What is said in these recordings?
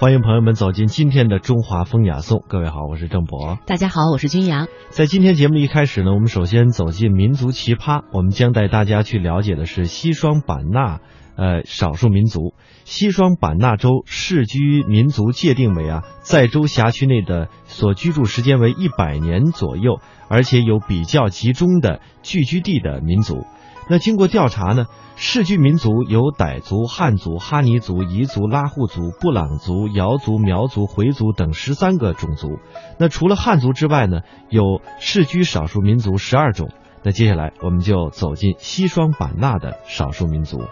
欢迎朋友们走进今天的中华风雅颂。各位好，我是郑博。大家好，我是君阳。在今天节目一开始呢，我们首先走进民族奇葩，我们将带大家去了解的是西双版纳，呃，少数民族。西双版纳州世居民族界定为啊，在州辖区内的所居住时间为一百年左右，而且有比较集中的聚居地的民族。那经过调查呢，世居民族有傣族、汉族、哈尼族、彝族、拉祜族、布朗族、瑶族、苗族、回族等十三个种族。那除了汉族之外呢，有世居少数民族十二种。那接下来我们就走进西双版纳的少数民族。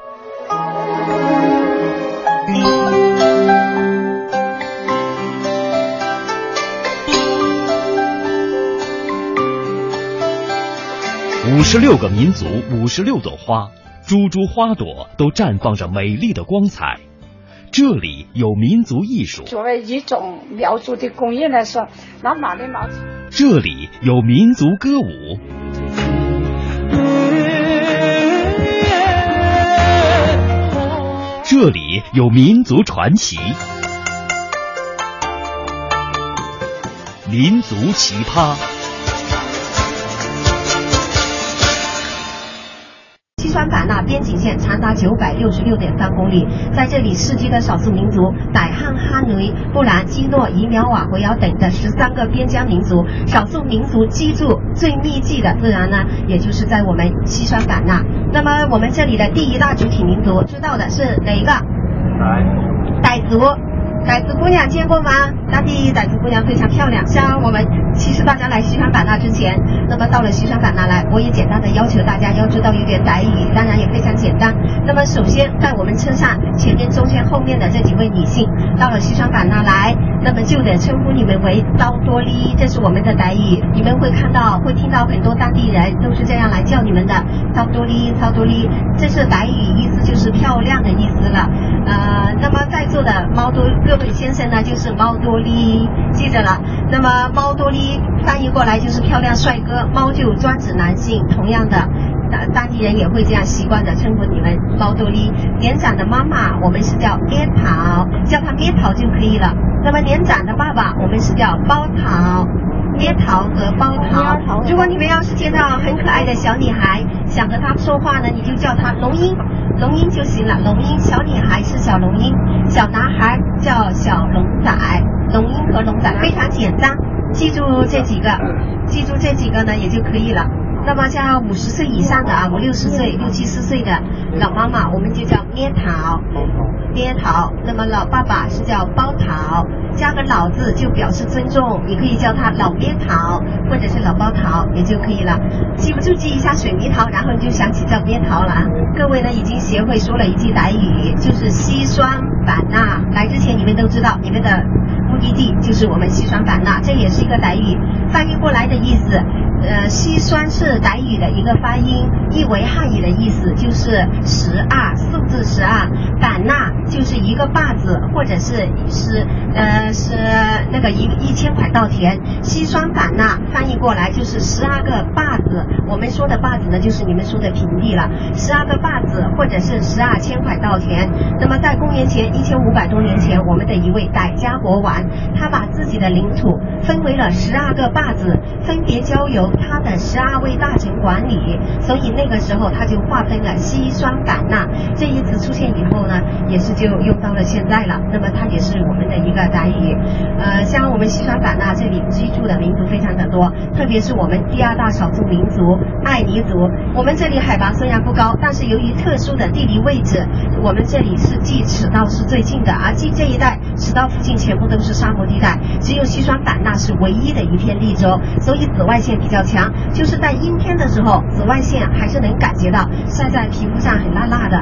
五十六个民族，五十六朵花，株株花朵都绽放着美丽的光彩。这里有民族艺术。作为一种苗族的工艺来说，那马的毛。这里有民族歌舞。这里有民族传奇。民族奇葩。西双版纳边境线长达九百六十六点三公里，在这里世居的少数民族傣汉哈奴、布兰基诺、彝苗瓦、回瑶等的十三个边疆民族，少数民族居住最密集的自然呢，也就是在我们西双版纳。那么我们这里的第一大主体民族，知道的是哪一个？傣族。傣族姑娘见过吗？当地傣族姑娘非常漂亮。像我们其实大家来西双版纳之前，那么到了西双版纳来，我也简单的要求大家要知道一点傣语，当然也非常简单。那么首先在我们车上前面、中间、后面的这几位女性，到了西双版纳来，那么就得称呼你们为刀多利，这是我们的傣语。你们会看到、会听到很多当地人都是这样来叫你们的，刀多利、刀多利，这是傣语，意思就是漂亮的意思了。呃，那么在座的猫多各位先生呢，就是猫多利，记着了。那么猫多利翻译过来就是漂亮帅哥，猫就专指男性。同样的，当当地人也会这样习惯的称呼你们猫多利。年长的妈妈我们是叫咩桃，叫他咩桃就可以了。那么年长的爸爸我们是叫包桃。咩桃和包桃。如果你们要是见到很可爱的小女孩，想和她说话呢，你就叫她龙英，龙英就行了。龙英，小女孩是小龙英，小男孩叫小龙仔。龙英和龙仔非常简单，记住这几个，记住这几个呢也就可以了。那么像五十岁以上的啊，五六十岁、六七十岁的老妈妈，我们就叫边桃，边桃。那么老爸爸是叫包桃，加个老字就表示尊重，你可以叫他老边桃，或者是老包桃也就可以了。记不住记一下水蜜桃，然后你就想起叫边桃了。各位呢已经学会说了一句傣语，就是西双版纳。来之前你们都知道，你们的目的地就是我们西双版纳，这也是一个傣语，翻译过来的意思。呃，西双是傣语的一个发音，译为汉语的意思就是十二，数字十二。版纳就是一个坝子，或者是是呃是那个一一千块稻田。西双版纳翻译过来就是十二个坝子。我们说的坝子呢，就是你们说的平地了。十二个坝子，或者是十二千块稻田。那么在公元前一千五百多年前，我们的一位傣家国王，他把自己的领土分为了十二个坝子，分别交由。他的十二位大臣管理，所以那个时候他就划分了西双版纳这一词出现以后呢，也是就用到了现在了。那么它也是我们的一个傣语。呃，像我们西双版纳这里居住的民族非常的多，特别是我们第二大少数民族爱尼族。我们这里海拔虽然不高，但是由于特殊的地理位置，我们这里是距赤道是最近的，而近这一带赤道附近全部都是沙漠地带，只有西双版纳是唯一的一片绿洲，所以紫外线比较。强就是在阴天的时候，紫外线还是能感觉到晒在皮肤上很辣辣的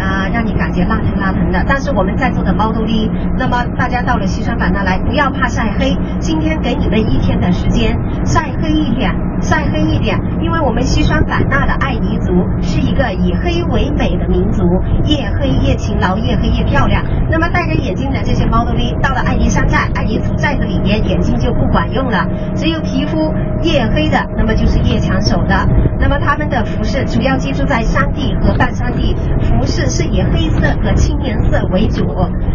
啊，让你感觉辣疼辣疼的。但是我们在座的猫多利，那么大家到了西双版纳来，不要怕晒黑，今天给你们一天的时间晒黑一天，晒黑一点，因为我们西双版纳的爱尼族是一个以黑为美的民族，越黑越勤劳，越黑越漂亮。那么戴着眼镜的这些猫多利，到了爱尼山寨、爱尼族寨子里面，眼睛就不管用了。只有皮肤越黑的，那么就是越抢手的。那么他们的服饰主要居住在山地和半山地，服饰是以黑和青颜色为主。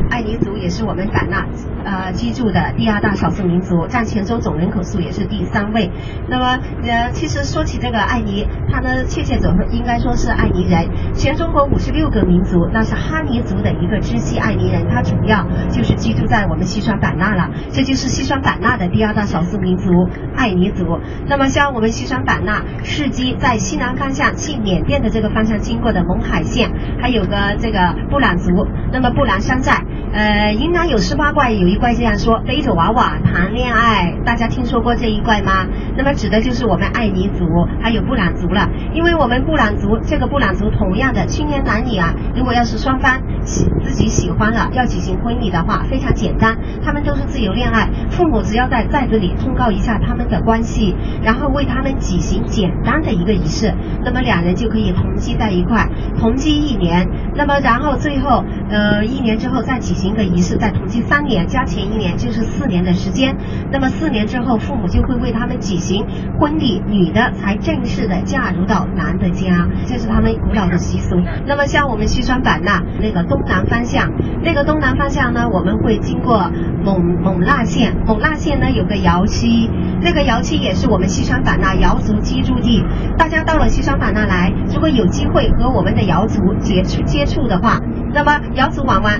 爱尼族也是我们版纳呃居住的第二大少数民族，占全州总人口数也是第三位。那么呃，其实说起这个爱尼，它呢确切总应该说是爱尼人。全中国五十六个民族，那是哈尼族的一个支系爱尼人，他主要就是居住在我们西双版纳了。这就是西双版纳的第二大少数民族爱尼族。那么像我们西双版纳市基在西南方向去缅甸的这个方向经过的勐海县，还有个这个布朗族。那么布朗山寨，呃，云南有十八怪，有一怪这样说：背着娃娃谈恋爱。大家听说过这一怪吗？那么指的就是我们爱尼族还有布朗族了。因为我们布朗族这个布朗族同样的青年男女啊，如果要是双方喜自己喜欢了要举行婚礼的话，非常简单，他们都是自由恋爱，父母只要在寨子里通告一下他们的关系，然后为他们举行简单的一个仪式，那么两人就可以同居在一块，同居一年，那么然后最后。呃，一年之后再举行一个仪式，再同居三年，加前一年就是四年的时间。那么四年之后，父母就会为他们举行婚礼，女的才正式的嫁入到男的家，这是他们古老的习俗。那么像我们西双版纳那个东南方向，那个东南方向呢，我们会经过勐勐腊县，勐腊县呢有个瑶区，那个瑶区也是我们西双版纳瑶族居住地。大家到了西双版纳来，如果有机会和我们的瑶族接触接触的话，那么瑶。族娃娃，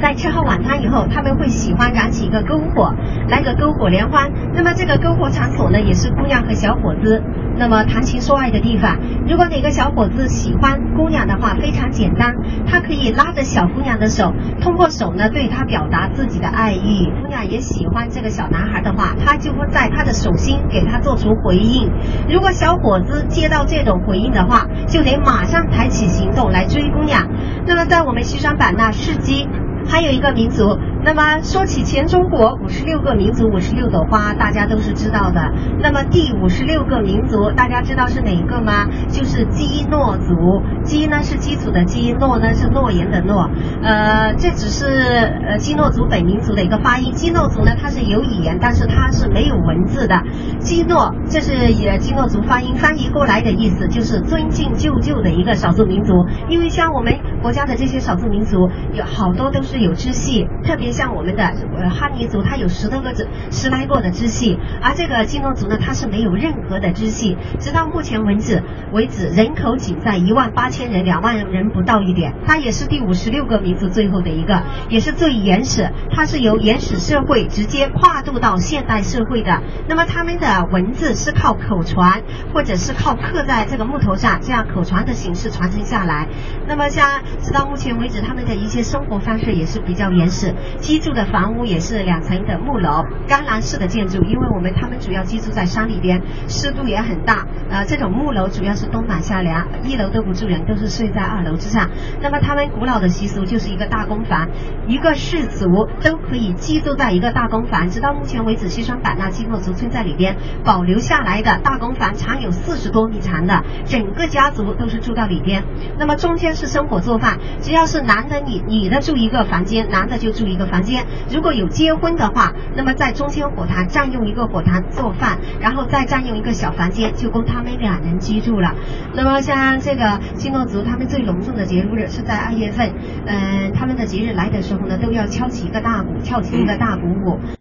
在吃好晚餐以后，他们会喜欢燃起一个篝火，来个篝火联欢。那么这个篝火场所呢，也是姑娘和小伙子那么谈情说爱的地方。如果哪个小伙子喜欢姑娘的话，非常简单，他可以拉着小姑娘的手，通过手呢对她表达自己的爱意。姑娘也喜欢这个小男孩的话，他就会在他的手心给他做出回应。如果小伙子接到这种回应的话，就得马上抬起行动来追姑娘。那么在我们西双版纳市基，还有一个民族。那么说起全中国五十六个民族五十六朵花，大家都是知道的。那么第五十六个民族，大家知道是哪一个吗？就是基诺族。基呢是基础的基，诺呢是诺言的诺。呃，这只是呃基诺族本民族的一个发音。基诺族呢，它是有语言，但是它是没有文字的。基诺，这是也基诺族发音翻译过来的意思，就是尊敬舅舅的一个少数民族。因为像我们国家的这些少数民族，有好多都是有支系，特别。像我们的呃哈尼族，它有十多个支十来个的支系，而这个基诺族呢，它是没有任何的支系。直到目前为止，为止人口仅在一万八千人，两万人不到一点。它也是第五十六个民族最后的一个，也是最原始。它是由原始社会直接跨度到现代社会的。那么他们的文字是靠口传，或者是靠刻在这个木头上，这样口传的形式传承下来。那么像直到目前为止，他们的一些生活方式也是比较原始。居住的房屋也是两层的木楼，干栏式的建筑，因为我们他们主要居住在山里边，湿度也很大。呃，这种木楼主要是冬暖夏凉，一楼都不住人，都是睡在二楼之上。那么他们古老的习俗就是一个大公房，一个氏族都可以居住在一个大公房。直到目前为止，西双版纳基诺族村在里边保留下来的大公房长有四十多米长的，整个家族都是住到里边。那么中间是生火做饭，只要是男的女女的住一个房间，男的就住一个。房间如果有结婚的话，那么在中间火塘占用一个火塘做饭，然后再占用一个小房间，就供他们两人居住了。那么像这个新诺族，他们最隆重的节日是在二月份，嗯，他们的节日来的时候呢，都要敲起一个大鼓，跳起一个大鼓舞。